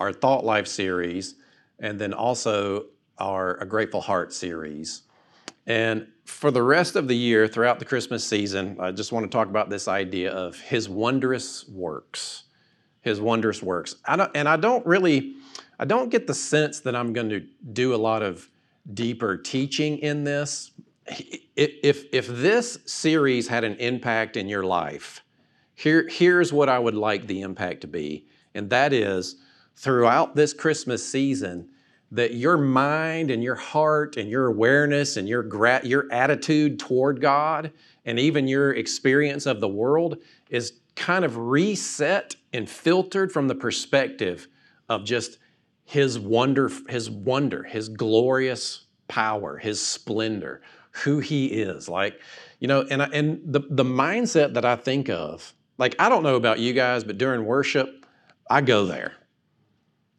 our Thought Life series and then also our A Grateful Heart series. And for the rest of the year, throughout the Christmas season, I just want to talk about this idea of His wondrous works. His wondrous works. I and I don't really, I don't get the sense that I'm going to do a lot of deeper teaching in this. If, if this series had an impact in your life, here, here's what I would like the impact to be, and that is throughout this Christmas season, that your mind and your heart and your awareness and your, gra- your attitude toward God and even your experience of the world is kind of reset and filtered from the perspective of just his wonder his wonder his glorious power his splendor who he is. Like you know and I, and the the mindset that I think of like I don't know about you guys but during worship I go there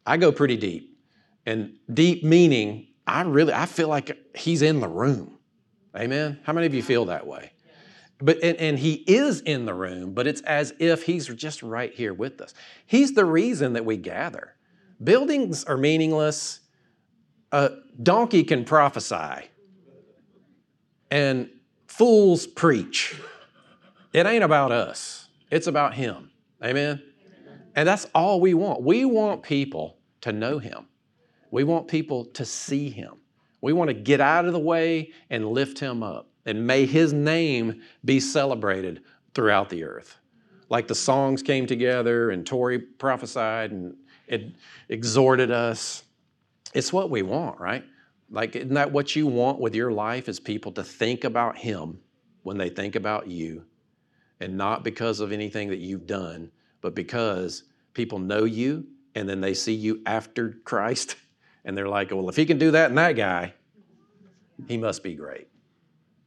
I go pretty deep and deep meaning, I really, I feel like he's in the room. Amen. How many of you feel that way? But and, and, he is in the room, but it's as if he's just right here with us. He's the reason that we gather. Buildings are meaningless. A donkey can prophesy, and fools preach. It ain't about us. It's about him. Amen. And that's all we want. We want people to know him. We want people to see him. We want to get out of the way and lift him up. And may his name be celebrated throughout the earth. Like the songs came together and Tori prophesied and it exhorted us. It's what we want, right? Like, isn't that what you want with your life? Is people to think about him when they think about you, and not because of anything that you've done, but because people know you and then they see you after Christ and they're like, well, if he can do that and that guy, he must be great.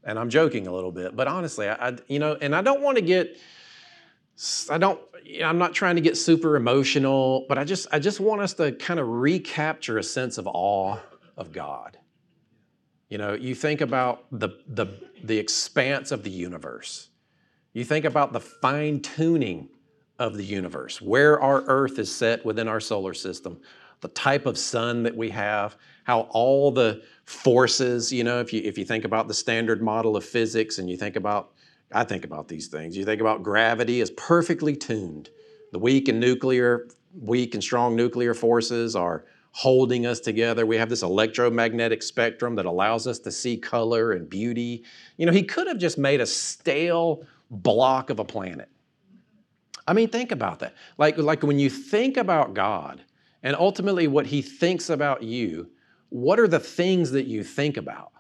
And I'm joking a little bit, but honestly, I, I you know, and I don't want to get, I don't, I'm not trying to get super emotional, but I just, I just want us to kind of recapture a sense of awe of God. You know, you think about the, the, the expanse of the universe. You think about the fine tuning of the universe, where our earth is set within our solar system, the type of sun that we have, how all the forces, you know, if you if you think about the standard model of physics and you think about I think about these things. You think about gravity is perfectly tuned. The weak and nuclear, weak and strong nuclear forces are holding us together. We have this electromagnetic spectrum that allows us to see color and beauty. You know, he could have just made a stale block of a planet. I mean, think about that. Like, like when you think about God, and ultimately what he thinks about you, what are the things that you think about?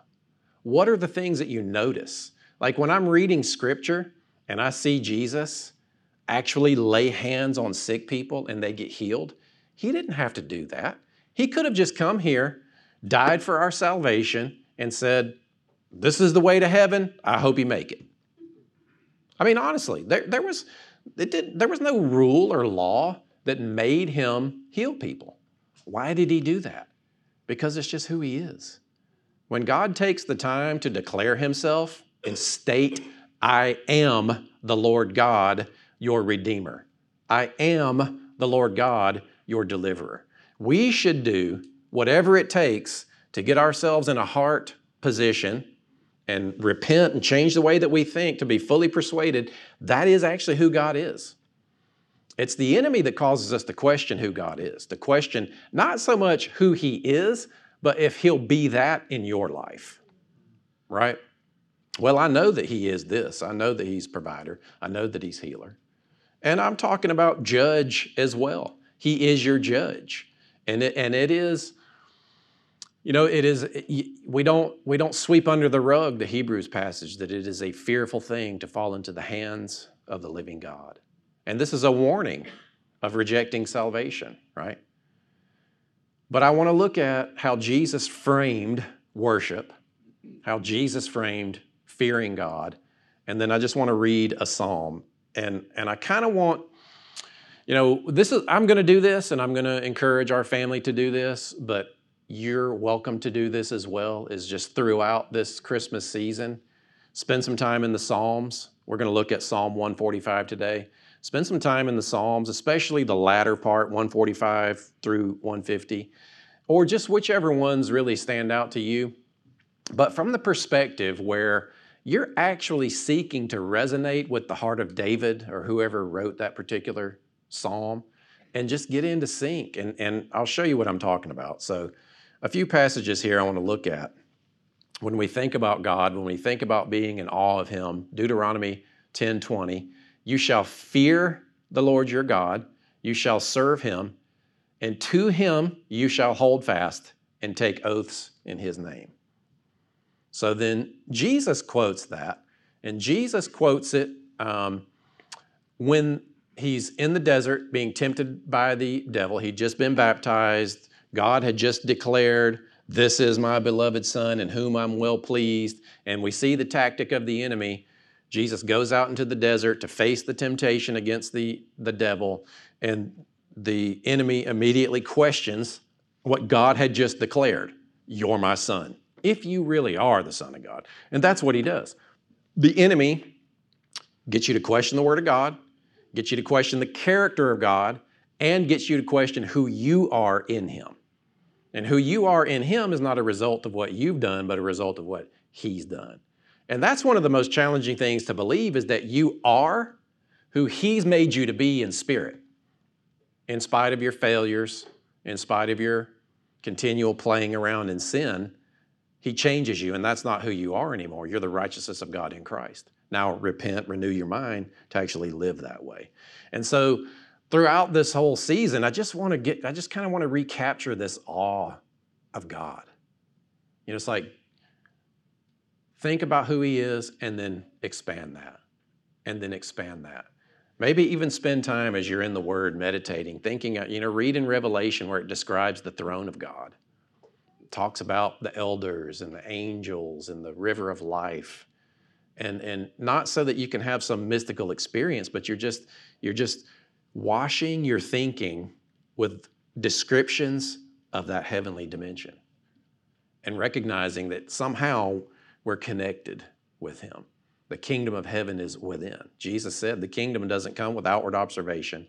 What are the things that you notice? Like when I'm reading scripture and I see Jesus actually lay hands on sick people and they get healed, he didn't have to do that. He could have just come here, died for our salvation, and said, This is the way to heaven. I hope you make it. I mean, honestly, there, there, was, it did, there was no rule or law that made him heal people. Why did he do that? Because it's just who he is. When God takes the time to declare himself and state, I am the Lord God, your Redeemer. I am the Lord God, your deliverer. We should do whatever it takes to get ourselves in a heart position and repent and change the way that we think to be fully persuaded that is actually who God is. It's the enemy that causes us to question who God is, to question not so much who He is, but if He'll be that in your life, right? Well, I know that He is this. I know that He's provider. I know that He's healer. And I'm talking about judge as well. He is your judge. And it, and it is, you know, it is, we don't, we don't sweep under the rug the Hebrews passage that it is a fearful thing to fall into the hands of the living God. And this is a warning of rejecting salvation, right? But I want to look at how Jesus framed worship, how Jesus framed fearing God, and then I just want to read a psalm. And, and I kind of want, you know, this is, I'm going to do this and I'm going to encourage our family to do this, but you're welcome to do this as well, is just throughout this Christmas season, spend some time in the Psalms. We're going to look at Psalm 145 today. Spend some time in the Psalms, especially the latter part, 145 through 150, or just whichever ones really stand out to you. But from the perspective where you're actually seeking to resonate with the heart of David or whoever wrote that particular psalm and just get into sync. And, and I'll show you what I'm talking about. So, a few passages here I want to look at. When we think about God, when we think about being in awe of Him, Deuteronomy 10 20, you shall fear the Lord your God, you shall serve him, and to him you shall hold fast and take oaths in his name. So then Jesus quotes that, and Jesus quotes it um, when he's in the desert being tempted by the devil. He'd just been baptized, God had just declared, This is my beloved Son in whom I'm well pleased. And we see the tactic of the enemy Jesus goes out into the desert to face the temptation against the, the devil, and the enemy immediately questions what God had just declared You're my son, if you really are the Son of God. And that's what he does. The enemy gets you to question the Word of God, gets you to question the character of God, and gets you to question who you are in Him. And who you are in Him is not a result of what you've done, but a result of what He's done. And that's one of the most challenging things to believe is that you are who He's made you to be in spirit, in spite of your failures, in spite of your continual playing around in sin. He changes you, and that's not who you are anymore. You're the righteousness of God in Christ. Now repent, renew your mind to actually live that way. And so throughout this whole season, I just want to get, I just kind of want to recapture this awe of God. You know, it's like Think about who He is and then expand that. And then expand that. Maybe even spend time as you're in the Word meditating, thinking, you know, read in Revelation where it describes the throne of God. It talks about the elders and the angels and the river of life. And, and not so that you can have some mystical experience, but you're just, you're just washing your thinking with descriptions of that heavenly dimension and recognizing that somehow we're connected with Him. The kingdom of heaven is within. Jesus said the kingdom doesn't come with outward observation.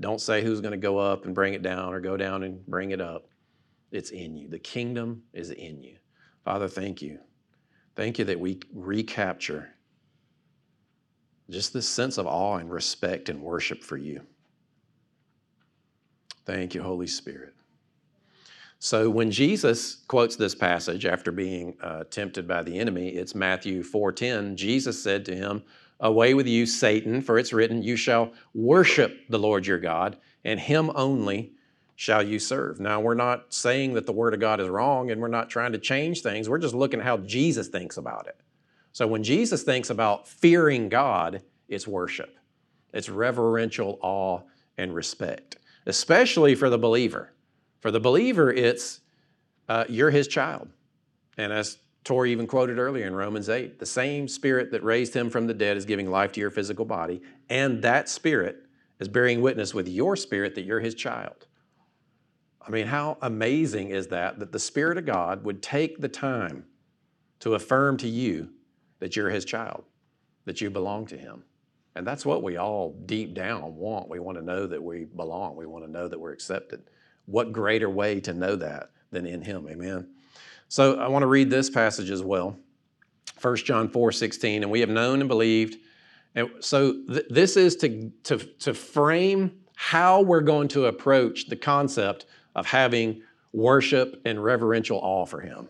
Don't say who's going to go up and bring it down or go down and bring it up. It's in you. The kingdom is in you. Father, thank you. Thank you that we recapture just this sense of awe and respect and worship for you. Thank you, Holy Spirit. So when Jesus quotes this passage after being uh, tempted by the enemy, it's Matthew 4:10. Jesus said to him, "Away with you, Satan, for it's written, you shall worship the Lord your God, and him only shall you serve." Now, we're not saying that the word of God is wrong and we're not trying to change things. We're just looking at how Jesus thinks about it. So when Jesus thinks about fearing God, it's worship. It's reverential awe and respect, especially for the believer. For the believer, it's uh, you're his child. And as Tori even quoted earlier in Romans 8, the same spirit that raised him from the dead is giving life to your physical body, and that spirit is bearing witness with your spirit that you're his child. I mean, how amazing is that? That the Spirit of God would take the time to affirm to you that you're his child, that you belong to him. And that's what we all deep down want. We want to know that we belong, we want to know that we're accepted what greater way to know that than in Him? Amen. So I want to read this passage as well. 1 John 4 16, and we have known and believed. And so th- this is to, to, to frame how we're going to approach the concept of having worship and reverential awe for Him.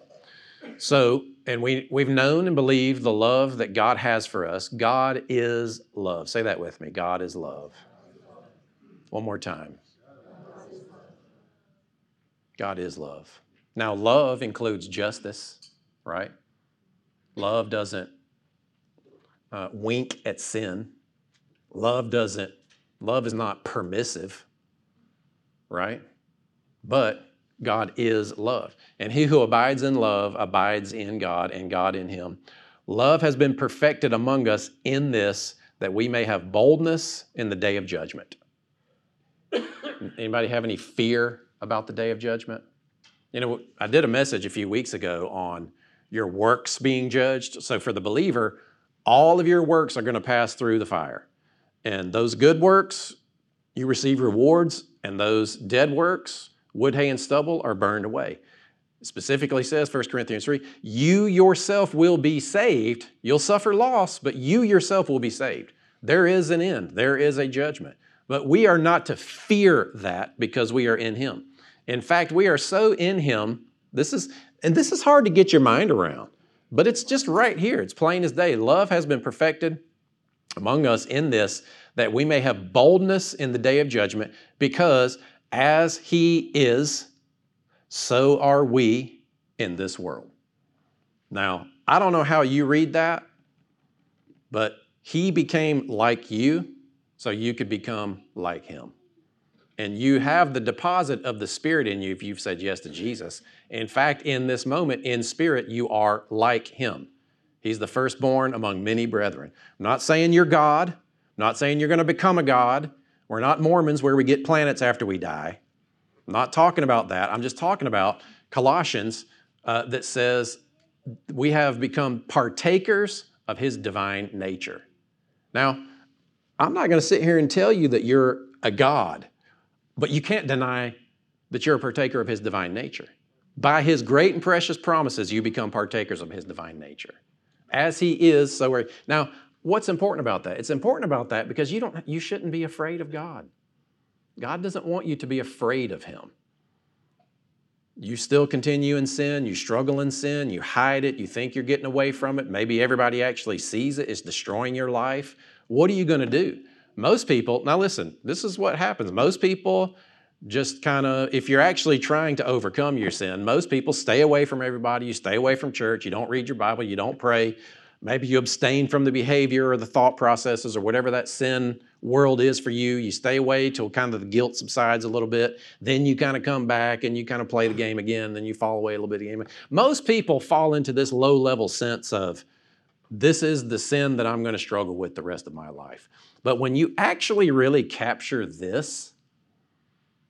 So, and we, we've known and believed the love that God has for us. God is love. Say that with me God is love. One more time. God is love. Now, love includes justice, right? Love doesn't uh, wink at sin. Love doesn't, love is not permissive, right? But God is love. And he who abides in love abides in God and God in him. Love has been perfected among us in this that we may have boldness in the day of judgment. Anybody have any fear about the day of judgment? You know, I did a message a few weeks ago on your works being judged. So for the believer, all of your works are going to pass through the fire. And those good works, you receive rewards, and those dead works, wood, hay, and stubble, are burned away. Specifically says 1 Corinthians 3 you yourself will be saved. You'll suffer loss, but you yourself will be saved. There is an end, there is a judgment. But we are not to fear that because we are in Him. In fact, we are so in Him. This is, and this is hard to get your mind around, but it's just right here. It's plain as day. Love has been perfected among us in this that we may have boldness in the day of judgment because as He is, so are we in this world. Now, I don't know how you read that, but He became like you so you could become like Him. And you have the deposit of the Spirit in you if you've said yes to Jesus. In fact, in this moment, in spirit, you are like Him. He's the firstborn among many brethren. I'm not saying you're God, I'm not saying you're going to become a God. We're not Mormons where we get planets after we die. I'm not talking about that. I'm just talking about Colossians uh, that says we have become partakers of His divine nature. Now, I'm not going to sit here and tell you that you're a God, but you can't deny that you're a partaker of His divine nature. By His great and precious promises, you become partakers of His divine nature. As He is, so are you. Now, what's important about that? It's important about that because you, don't, you shouldn't be afraid of God. God doesn't want you to be afraid of Him. You still continue in sin, you struggle in sin, you hide it, you think you're getting away from it. Maybe everybody actually sees it, it's destroying your life. What are you going to do? Most people, now listen, this is what happens. Most people just kind of, if you're actually trying to overcome your sin, most people stay away from everybody. You stay away from church. You don't read your Bible. You don't pray. Maybe you abstain from the behavior or the thought processes or whatever that sin world is for you. You stay away till kind of the guilt subsides a little bit. Then you kind of come back and you kind of play the game again. Then you fall away a little bit again. Most people fall into this low level sense of, this is the sin that I'm going to struggle with the rest of my life. But when you actually really capture this,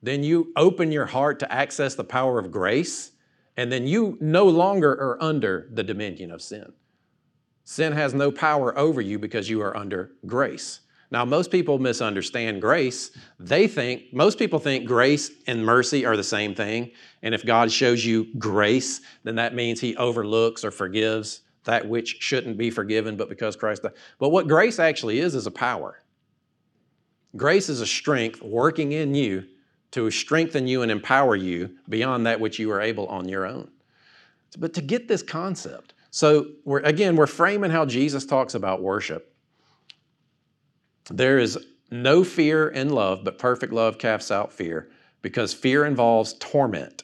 then you open your heart to access the power of grace, and then you no longer are under the dominion of sin. Sin has no power over you because you are under grace. Now, most people misunderstand grace. They think, most people think grace and mercy are the same thing. And if God shows you grace, then that means He overlooks or forgives that which shouldn't be forgiven, but because Christ died. But what grace actually is, is a power. Grace is a strength working in you to strengthen you and empower you beyond that which you are able on your own. But to get this concept, so we're, again, we're framing how Jesus talks about worship. There is no fear in love, but perfect love casts out fear, because fear involves torment.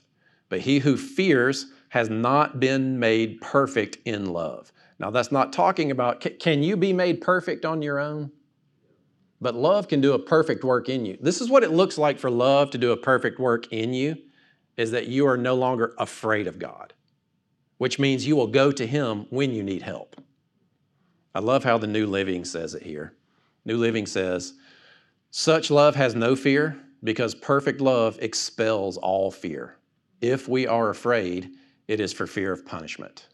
But he who fears has not been made perfect in love. Now, that's not talking about can you be made perfect on your own? But love can do a perfect work in you. This is what it looks like for love to do a perfect work in you is that you are no longer afraid of God, which means you will go to Him when you need help. I love how the New Living says it here. New Living says, Such love has no fear because perfect love expels all fear. If we are afraid, it is for fear of punishment.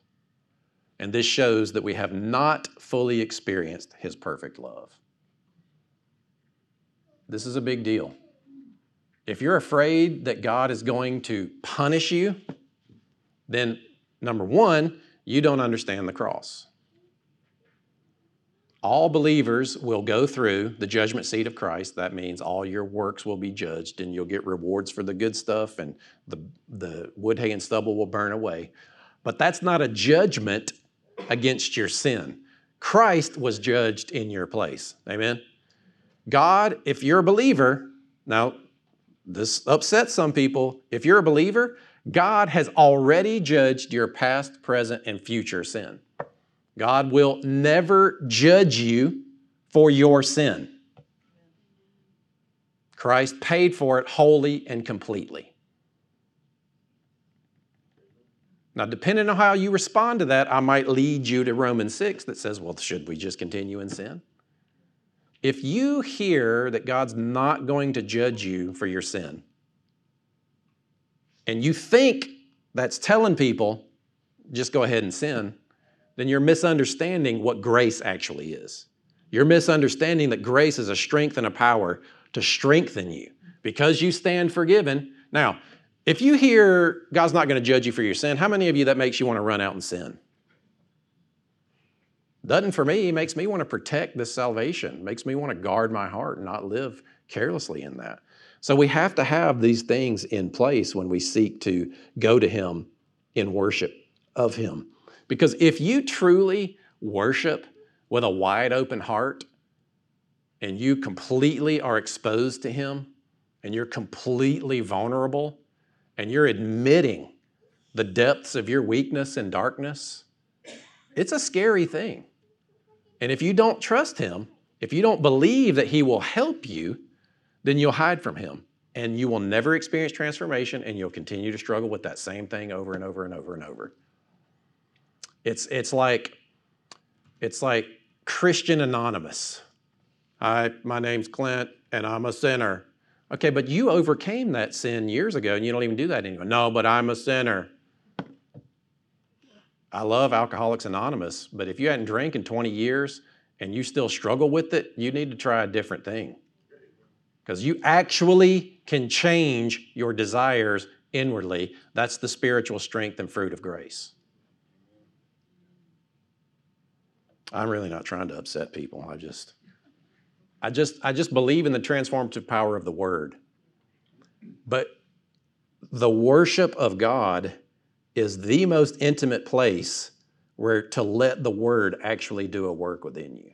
And this shows that we have not fully experienced His perfect love. This is a big deal. If you're afraid that God is going to punish you, then number one, you don't understand the cross. All believers will go through the judgment seat of Christ. That means all your works will be judged and you'll get rewards for the good stuff and the, the wood, hay, and stubble will burn away. But that's not a judgment against your sin. Christ was judged in your place. Amen? God, if you're a believer, now this upsets some people. If you're a believer, God has already judged your past, present, and future sin. God will never judge you for your sin. Christ paid for it wholly and completely. Now, depending on how you respond to that, I might lead you to Romans 6 that says, well, should we just continue in sin? If you hear that God's not going to judge you for your sin, and you think that's telling people, just go ahead and sin, then you're misunderstanding what grace actually is. You're misunderstanding that grace is a strength and a power to strengthen you because you stand forgiven. Now, if you hear God's not going to judge you for your sin, how many of you that makes you want to run out and sin? Doesn't for me, makes me want to protect this salvation, makes me want to guard my heart and not live carelessly in that. So we have to have these things in place when we seek to go to Him in worship of Him. Because if you truly worship with a wide open heart and you completely are exposed to Him and you're completely vulnerable and you're admitting the depths of your weakness and darkness, it's a scary thing. And if you don't trust Him, if you don't believe that He will help you, then you'll hide from Him and you will never experience transformation and you'll continue to struggle with that same thing over and over and over and over. It's, it's like it's like Christian Anonymous. Hi, my name's Clint and I'm a sinner. Okay, but you overcame that sin years ago and you don't even do that anymore. No, but I'm a sinner. I love Alcoholics Anonymous, but if you hadn't drank in 20 years and you still struggle with it, you need to try a different thing. Because you actually can change your desires inwardly. That's the spiritual strength and fruit of grace. I'm really not trying to upset people. I just I just I just believe in the transformative power of the word. But the worship of God is the most intimate place where to let the word actually do a work within you.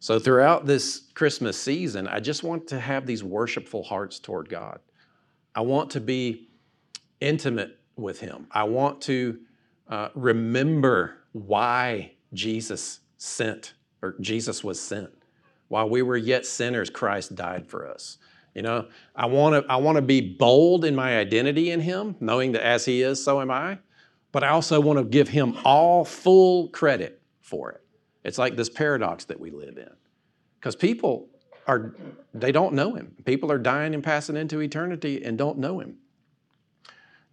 So throughout this Christmas season, I just want to have these worshipful hearts toward God. I want to be intimate with Him. I want to uh, remember why Jesus sent, or Jesus was sent. While we were yet sinners, Christ died for us. You know, I want to I want to be bold in my identity in him, knowing that as he is, so am I. But I also want to give him all full credit for it. It's like this paradox that we live in. Because people are they don't know him. People are dying and passing into eternity and don't know him.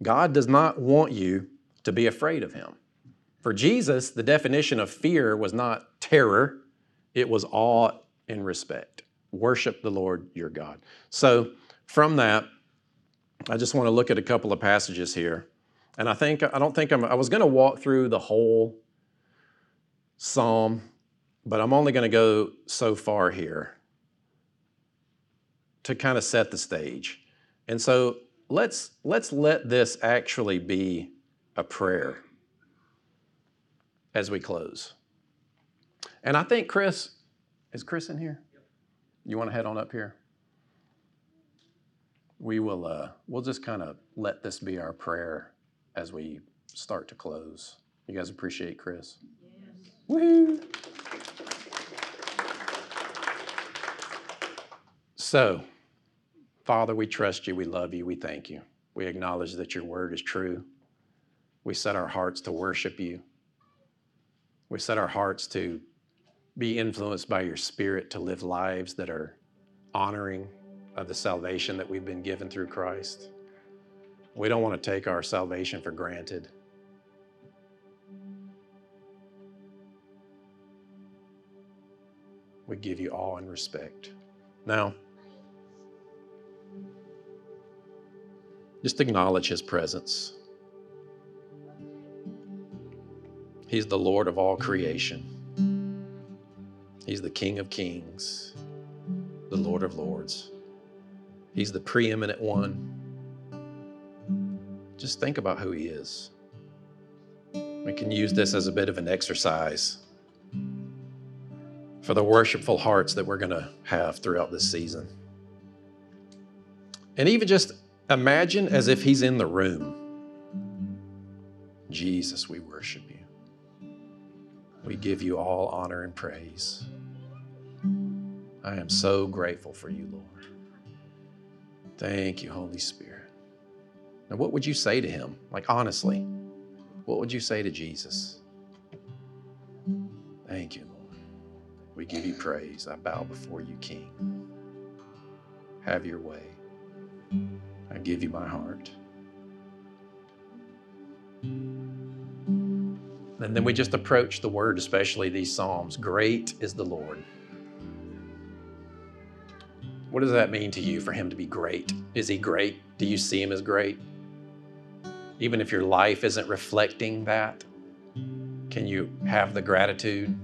God does not want you to be afraid of him. For Jesus, the definition of fear was not terror, it was awe and respect. Worship the Lord your God. So, from that, I just want to look at a couple of passages here. And I think, I don't think I'm, I was going to walk through the whole psalm, but I'm only going to go so far here to kind of set the stage. And so let's, let's let this actually be a prayer as we close. And I think Chris, is Chris in here? You want to head on up here? We will, uh, we'll just kind of let this be our prayer as we start to close. You guys appreciate Chris? Yes. Woo! So, Father, we trust you, we love you, we thank you. We acknowledge that your word is true. We set our hearts to worship you. We set our hearts to be influenced by your spirit to live lives that are honoring of the salvation that we've been given through Christ. We don't want to take our salvation for granted. We give you awe and respect. Now, just acknowledge his presence. He's the Lord of all creation. He's the King of kings, the Lord of lords. He's the preeminent one. Just think about who He is. We can use this as a bit of an exercise for the worshipful hearts that we're going to have throughout this season. And even just imagine as if He's in the room. Jesus, we worship you. We give you all honor and praise. I am so grateful for you, Lord. Thank you, Holy Spirit. Now, what would you say to him? Like, honestly, what would you say to Jesus? Thank you. We give you praise. I bow before you, King. Have your way. I give you my heart. And then we just approach the word, especially these Psalms. Great is the Lord. What does that mean to you for him to be great? Is he great? Do you see him as great? Even if your life isn't reflecting that, can you have the gratitude,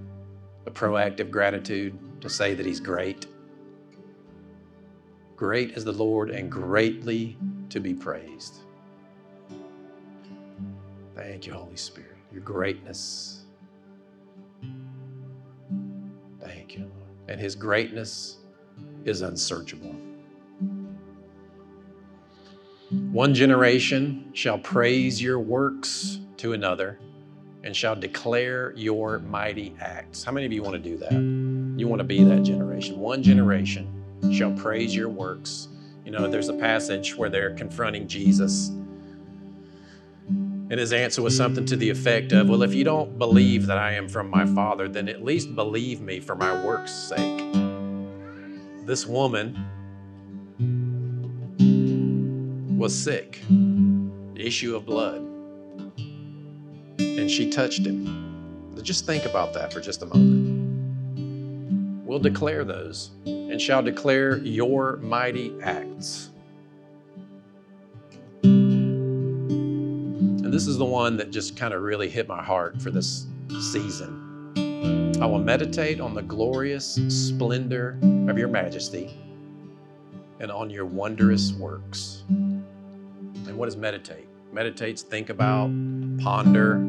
the proactive gratitude to say that he's great? Great is the Lord and greatly to be praised. Thank you, Holy Spirit your greatness. Thank you, Lord. And His greatness is unsearchable. One generation shall praise your works to another and shall declare your mighty acts. How many of you want to do that? You want to be that generation. One generation shall praise your works. You know, there's a passage where they're confronting Jesus and his answer was something to the effect of, Well, if you don't believe that I am from my Father, then at least believe me for my work's sake. This woman was sick, issue of blood, and she touched him. Just think about that for just a moment. We'll declare those and shall declare your mighty acts. And this is the one that just kind of really hit my heart for this season. I will meditate on the glorious splendor of your majesty and on your wondrous works. And what is meditate? Meditates, think about, ponder,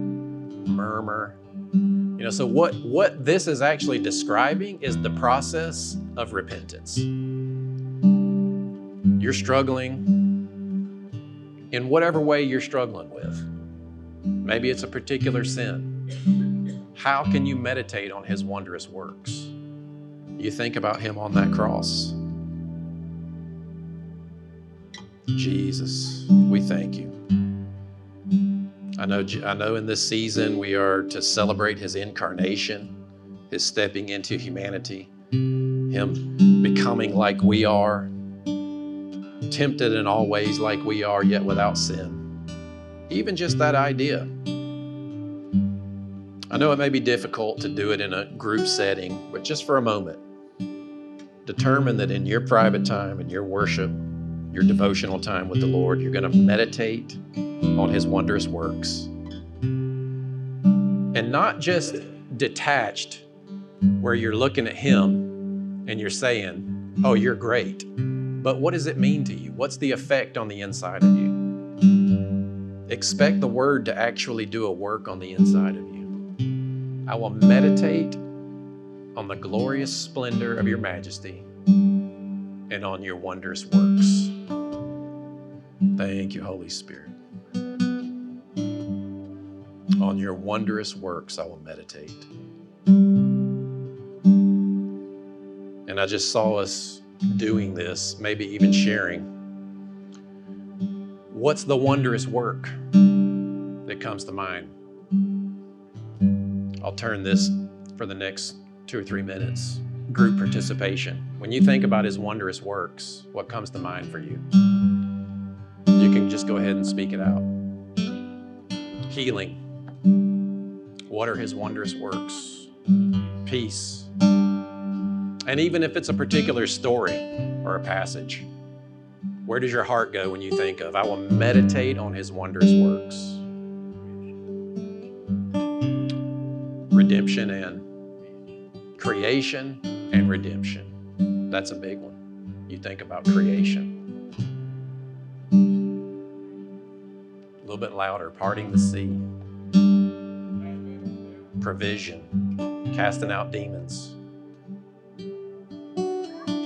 murmur. You know, so what, what this is actually describing is the process of repentance. You're struggling in whatever way you're struggling with. Maybe it's a particular sin. How can you meditate on his wondrous works? You think about him on that cross. Jesus, we thank you. I know, I know in this season we are to celebrate his incarnation, his stepping into humanity, him becoming like we are, tempted in all ways like we are, yet without sin. Even just that idea. I know it may be difficult to do it in a group setting, but just for a moment, determine that in your private time, in your worship, your devotional time with the Lord, you're going to meditate on His wondrous works. And not just detached, where you're looking at Him and you're saying, Oh, you're great. But what does it mean to you? What's the effect on the inside of you? Expect the word to actually do a work on the inside of you. I will meditate on the glorious splendor of your majesty and on your wondrous works. Thank you, Holy Spirit. On your wondrous works, I will meditate. And I just saw us doing this, maybe even sharing What's the wondrous work that comes to mind? I'll turn this for the next two or three minutes. Group participation. When you think about his wondrous works, what comes to mind for you? You can just go ahead and speak it out. Healing. What are his wondrous works? Peace. And even if it's a particular story or a passage, where does your heart go when you think of, I will meditate on his wondrous works? Redemption and creation and redemption. That's a big one. You think about creation. A little bit louder, parting the sea, provision, casting out demons.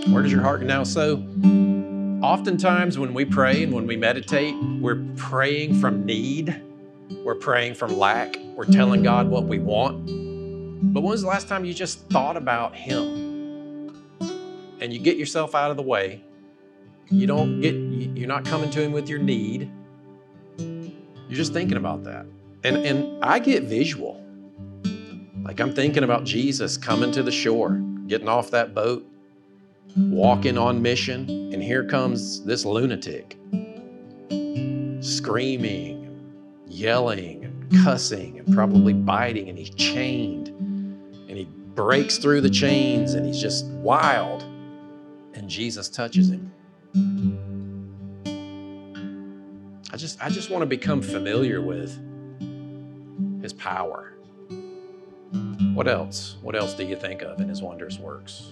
Where does your heart now? So, Oftentimes, when we pray and when we meditate, we're praying from need, we're praying from lack, we're telling God what we want. But when was the last time you just thought about Him? And you get yourself out of the way. You don't get, you're not coming to Him with your need. You're just thinking about that. And, and I get visual. Like I'm thinking about Jesus coming to the shore, getting off that boat, walking on mission, and here comes this lunatic screaming, yelling, and cussing, and probably biting, and he's chained. Breaks through the chains and he's just wild. And Jesus touches him. I just I just want to become familiar with his power. What else? What else do you think of in his wondrous works?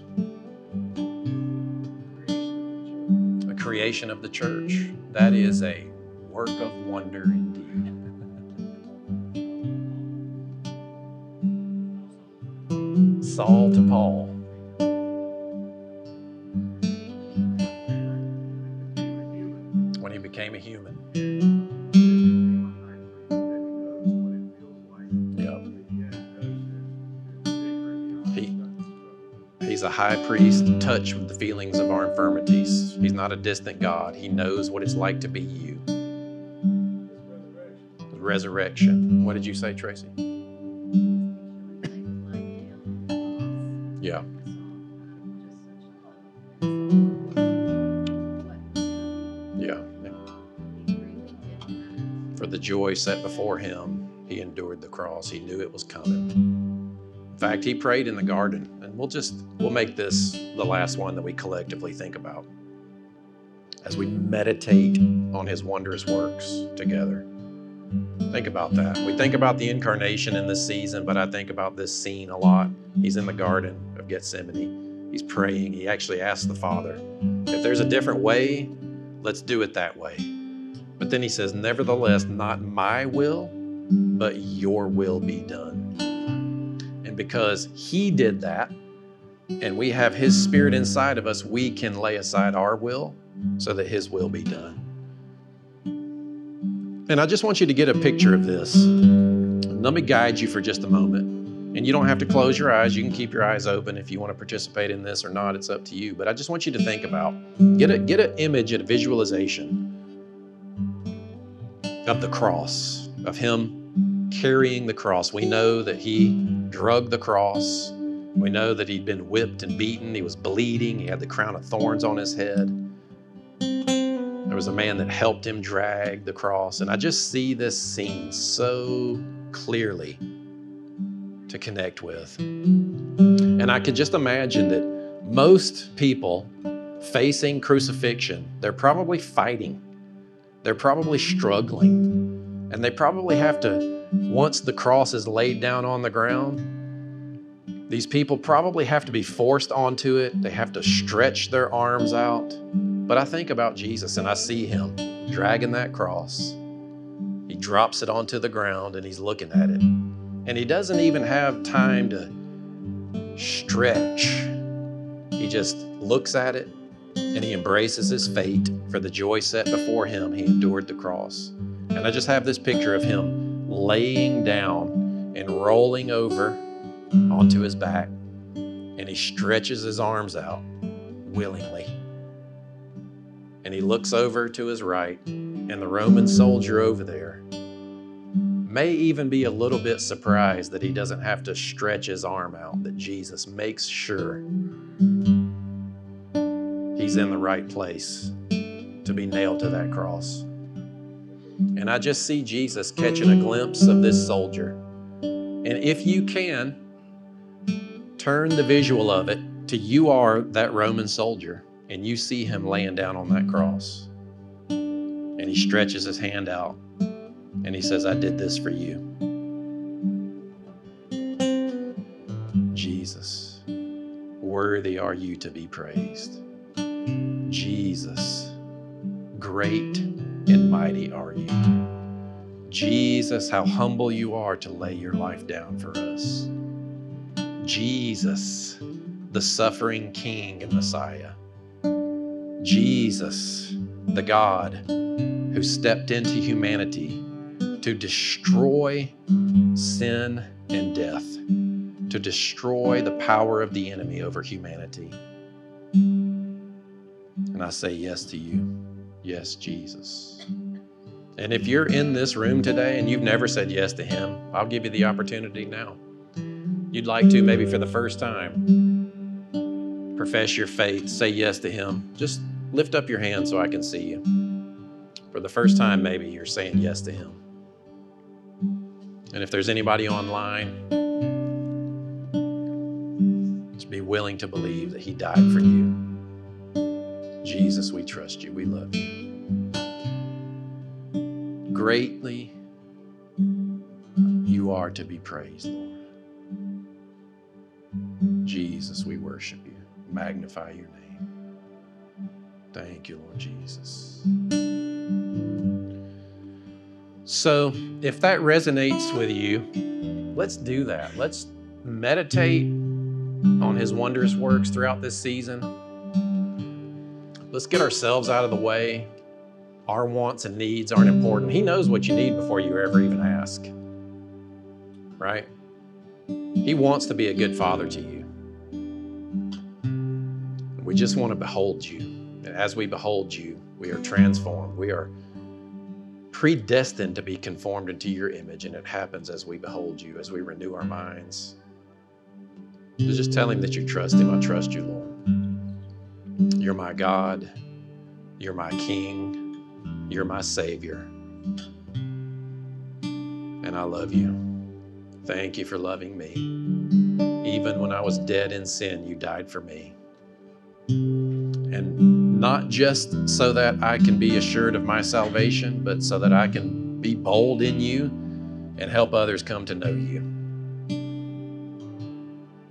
A creation of the church. That is a work of wonder indeed. Saul to mm. Paul. When he became a human. He's a high priest, touched with the feelings of our infirmities. He's not a distant God. He knows what it's like to be you. Resurrection. What did you say, Tracy? Joy set before him, he endured the cross. He knew it was coming. In fact, he prayed in the garden, and we'll just we'll make this the last one that we collectively think about as we meditate on his wondrous works together. Think about that. We think about the incarnation in this season, but I think about this scene a lot. He's in the Garden of Gethsemane. He's praying. He actually asks the Father, if there's a different way, let's do it that way. But then he says, Nevertheless, not my will, but your will be done. And because he did that, and we have his spirit inside of us, we can lay aside our will so that his will be done. And I just want you to get a picture of this. Let me guide you for just a moment. And you don't have to close your eyes. You can keep your eyes open if you want to participate in this or not. It's up to you. But I just want you to think about get a get an image, a visualization of the cross, of him carrying the cross. We know that he drug the cross. We know that he'd been whipped and beaten. He was bleeding. He had the crown of thorns on his head. There was a man that helped him drag the cross. And I just see this scene so clearly to connect with. And I could just imagine that most people facing crucifixion, they're probably fighting, they're probably struggling, and they probably have to, once the cross is laid down on the ground, these people probably have to be forced onto it. They have to stretch their arms out. But I think about Jesus and I see him dragging that cross. He drops it onto the ground and he's looking at it. And he doesn't even have time to stretch. He just looks at it and he embraces his fate. For the joy set before him, he endured the cross. And I just have this picture of him laying down and rolling over onto his back. And he stretches his arms out willingly and he looks over to his right, and the Roman soldier over there may even be a little bit surprised that he doesn't have to stretch his arm out, that Jesus makes sure he's in the right place to be nailed to that cross. And I just see Jesus catching a glimpse of this soldier. And if you can, turn the visual of it to you are that Roman soldier and you see him laying down on that cross. And he stretches his hand out and he says, I did this for you. Jesus, worthy are you to be praised. Jesus, great and mighty are you. Jesus, how humble you are to lay your life down for us. Jesus, the suffering King and Messiah. Jesus, the God who stepped into humanity to destroy sin and death, to destroy the power of the enemy over humanity. And I say yes to you. Yes, Jesus. And if you're in this room today and you've never said yes to Him, I'll give you the opportunity now. You'd like to, maybe for the first time, profess your faith, say yes to Him. Just lift up your hand so I can see you. For the first time, maybe you're saying yes to Him. And if there's anybody online, just be willing to believe that He died for you. Jesus, we trust you. We love you greatly you are to be praised, Lord. Jesus, we worship you, magnify your name. Thank you, Lord Jesus. So, if that resonates with you, let's do that. Let's meditate on his wondrous works throughout this season. Let's get ourselves out of the way our wants and needs aren't important. He knows what you need before you ever even ask. Right? He wants to be a good father to you. We just want to behold you. And as we behold you, we are transformed. We are predestined to be conformed into your image, and it happens as we behold you, as we renew our minds. So just tell him that you trust him. I trust you, Lord. You're my God. You're my King. You're my Savior. And I love you. Thank you for loving me. Even when I was dead in sin, you died for me. And not just so that I can be assured of my salvation, but so that I can be bold in you and help others come to know you.